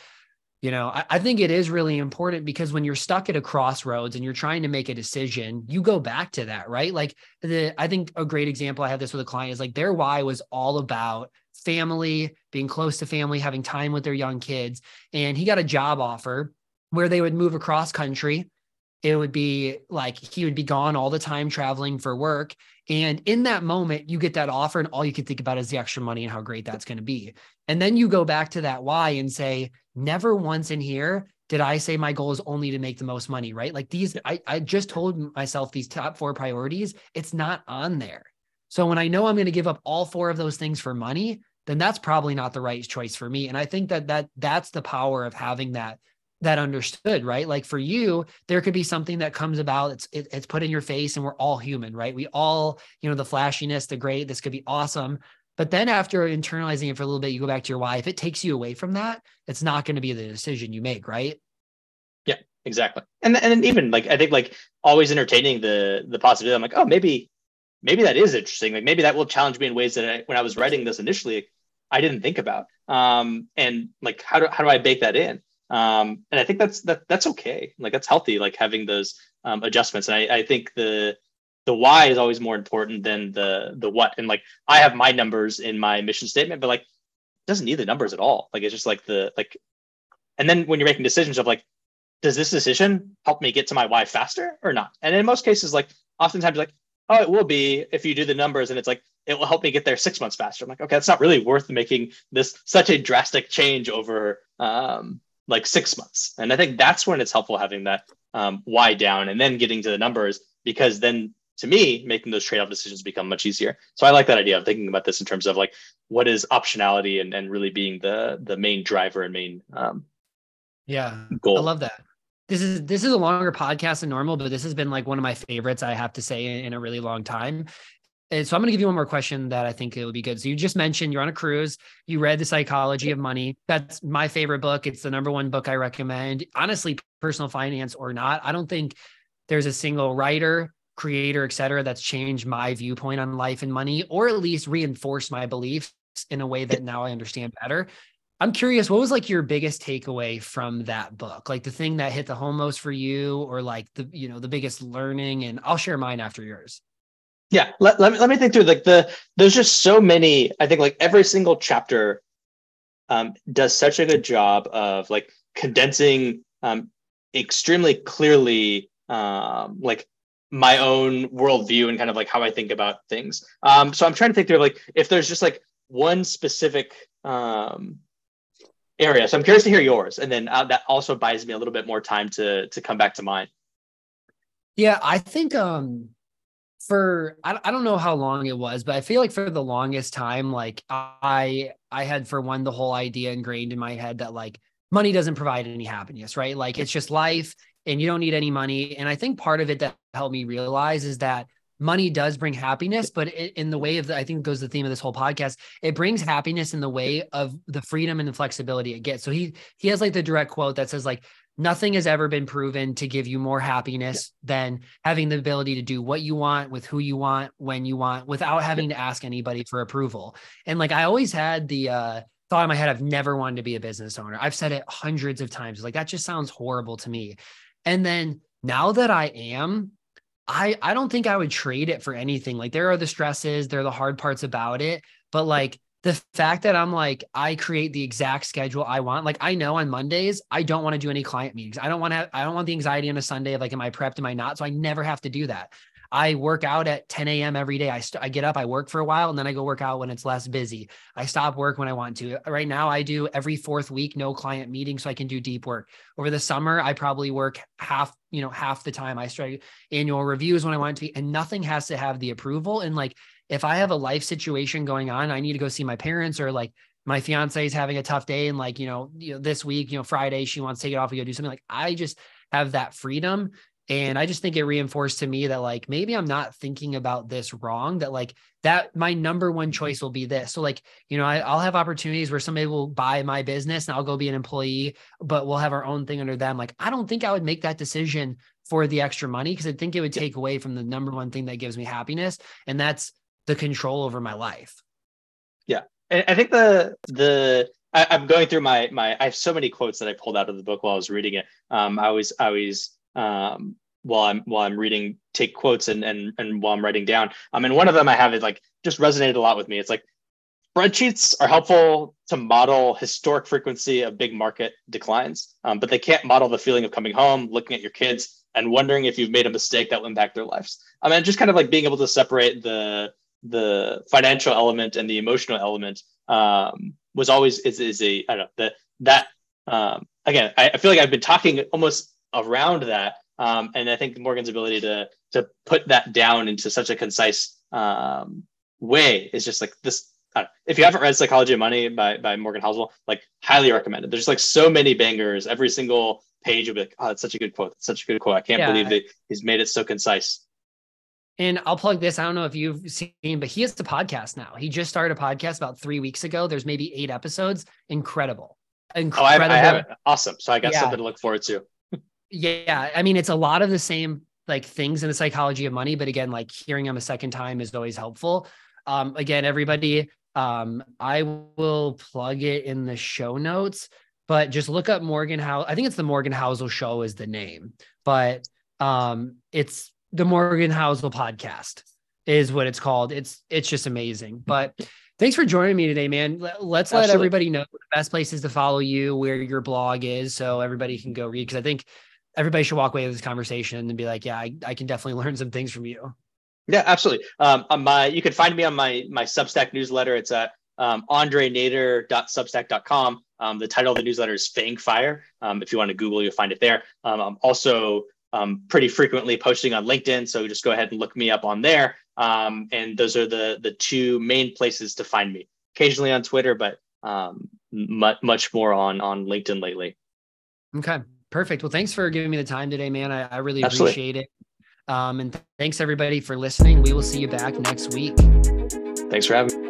you know, I, I, think it is really important because when you're stuck at a crossroads and you're trying to make a decision, you go back to that, right? Like the I think a great example I had this with a client is like their why was all about family, being close to family, having time with their young kids. And he got a job offer where they would move across country. It would be like he would be gone all the time traveling for work. And in that moment, you get that offer, and all you can think about is the extra money and how great that's going to be. And then you go back to that why and say, never once in here did I say my goal is only to make the most money, right? Like these, I, I just told myself these top four priorities, it's not on there. So when I know I'm going to give up all four of those things for money, then that's probably not the right choice for me. And I think that that that's the power of having that that understood, right? Like for you, there could be something that comes about. It's it, it's put in your face, and we're all human, right? We all, you know, the flashiness, the great. This could be awesome, but then after internalizing it for a little bit, you go back to your why. If it takes you away from that, it's not going to be the decision you make, right? Yeah, exactly. And and even like I think like always entertaining the the possibility. I'm like, oh, maybe maybe that is interesting. Like maybe that will challenge me in ways that I, when I was writing this initially, I didn't think about. Um, and like how do how do I bake that in? Um, and I think that's that that's okay. Like that's healthy. Like having those um, adjustments. And I, I think the the why is always more important than the the what. And like I have my numbers in my mission statement, but like doesn't need the numbers at all. Like it's just like the like. And then when you're making decisions of like, does this decision help me get to my why faster or not? And in most cases, like oftentimes like, oh, it will be if you do the numbers and it's like it will help me get there six months faster. I'm like, okay, it's not really worth making this such a drastic change over um, like six months. And I think that's when it's helpful having that um, why down and then getting to the numbers because then to me making those trade-off decisions become much easier so i like that idea of thinking about this in terms of like what is optionality and, and really being the the main driver and main um, yeah goal. i love that this is this is a longer podcast than normal but this has been like one of my favorites i have to say in, in a really long time and so I'm going to give you one more question that I think it would be good. So you just mentioned you're on a cruise. You read The Psychology of Money. That's my favorite book. It's the number one book I recommend. Honestly, personal finance or not, I don't think there's a single writer, creator, et cetera, that's changed my viewpoint on life and money, or at least reinforced my beliefs in a way that now I understand better. I'm curious, what was like your biggest takeaway from that book? Like the thing that hit the home most for you, or like the, you know, the biggest learning? And I'll share mine after yours. Yeah, let, let me let me think through like the there's just so many. I think like every single chapter um, does such a good job of like condensing um, extremely clearly um, like my own worldview and kind of like how I think about things. Um, so I'm trying to think through like if there's just like one specific um, area. So I'm curious to hear yours, and then uh, that also buys me a little bit more time to to come back to mine. Yeah, I think um for I, I don't know how long it was, but I feel like for the longest time, like I I had for one the whole idea ingrained in my head that like money doesn't provide any happiness, right? Like it's just life and you don't need any money. And I think part of it that helped me realize is that money does bring happiness, but it, in the way of the, I think goes the theme of this whole podcast. It brings happiness in the way of the freedom and the flexibility it gets. So he he has like the direct quote that says like nothing has ever been proven to give you more happiness than having the ability to do what you want with who you want when you want without having to ask anybody for approval. And like I always had the uh thought in my head I've never wanted to be a business owner. I've said it hundreds of times. Like that just sounds horrible to me. And then now that I am, I I don't think I would trade it for anything. Like there are the stresses, there are the hard parts about it, but like the fact that I'm like, I create the exact schedule I want. Like I know on Mondays, I don't want to do any client meetings. I don't want to, I don't want the anxiety on a Sunday of like, am I prepped? Am I not? So I never have to do that. I work out at 10 a.m. every day. I, st- I get up, I work for a while, and then I go work out when it's less busy. I stop work when I want to. Right now, I do every fourth week, no client meeting, so I can do deep work. Over the summer, I probably work half, you know, half the time. I start annual reviews when I want to be, and nothing has to have the approval. And like if I have a life situation going on, I need to go see my parents or like my fiance is having a tough day and like, you know, you know, this week, you know, Friday, she wants to take it off and go do something like I just have that freedom. And I just think it reinforced to me that like maybe I'm not thinking about this wrong, that like that my number one choice will be this. So like, you know, I, will have opportunities where somebody will buy my business and I'll go be an employee, but we'll have our own thing under them. Like, I don't think I would make that decision for the extra money because I think it would take away from the number one thing that gives me happiness. And that's the control over my life. Yeah. And I think the the I, am going through my my I have so many quotes that I pulled out of the book while I was reading it. Um, I always I always um, while I'm while I'm reading take quotes and and and while I'm writing down. Um, and one of them I have is like just resonated a lot with me. It's like spreadsheets are helpful to model historic frequency of big market declines, um, but they can't model the feeling of coming home, looking at your kids, and wondering if you've made a mistake that will impact their lives. I mean, just kind of like being able to separate the the financial element and the emotional element um, was always is, is a I don't know that that um, again I, I, feel like I've been talking almost around that um, and I think Morgan's ability to to put that down into such a concise um, way is just like this. if you haven't read Psychology of Money by by Morgan Housel, like highly recommended. There's like so many bangers. Every single page will be like, oh, it's such a good quote. It's such a good quote. I can't yeah. believe that he's made it so concise. And I'll plug this. I don't know if you've seen, but he has the podcast now. He just started a podcast about three weeks ago. There's maybe eight episodes. Incredible. Incredible. Oh, I, I have it. Awesome. So I got yeah. something to look forward to. Yeah, I mean, it's a lot of the same like things in the psychology of money, but again, like hearing them a second time is always helpful. Um, again, everybody, um, I will plug it in the show notes, but just look up Morgan Housel. I think it's the Morgan Housel Show is the name, but um, it's the Morgan Housel podcast is what it's called. It's it's just amazing. But thanks for joining me today, man. Let's Absolutely. let everybody know the best places to follow you, where your blog is, so everybody can go read. Because I think everybody should walk away with this conversation and be like, yeah, I, I can definitely learn some things from you. Yeah, absolutely. Um, on my, you can find me on my my Substack newsletter. It's at um, andrenader.substack.com. Um, the title of the newsletter is Fang Fire. Um, if you want to Google, you'll find it there. Um, I'm also um, pretty frequently posting on LinkedIn, so just go ahead and look me up on there. Um, and those are the the two main places to find me. Occasionally on Twitter, but um, much much more on on LinkedIn lately. Okay, perfect. Well, thanks for giving me the time today, man. I, I really Absolutely. appreciate it. Um, and th- thanks everybody for listening. We will see you back next week. Thanks for having me.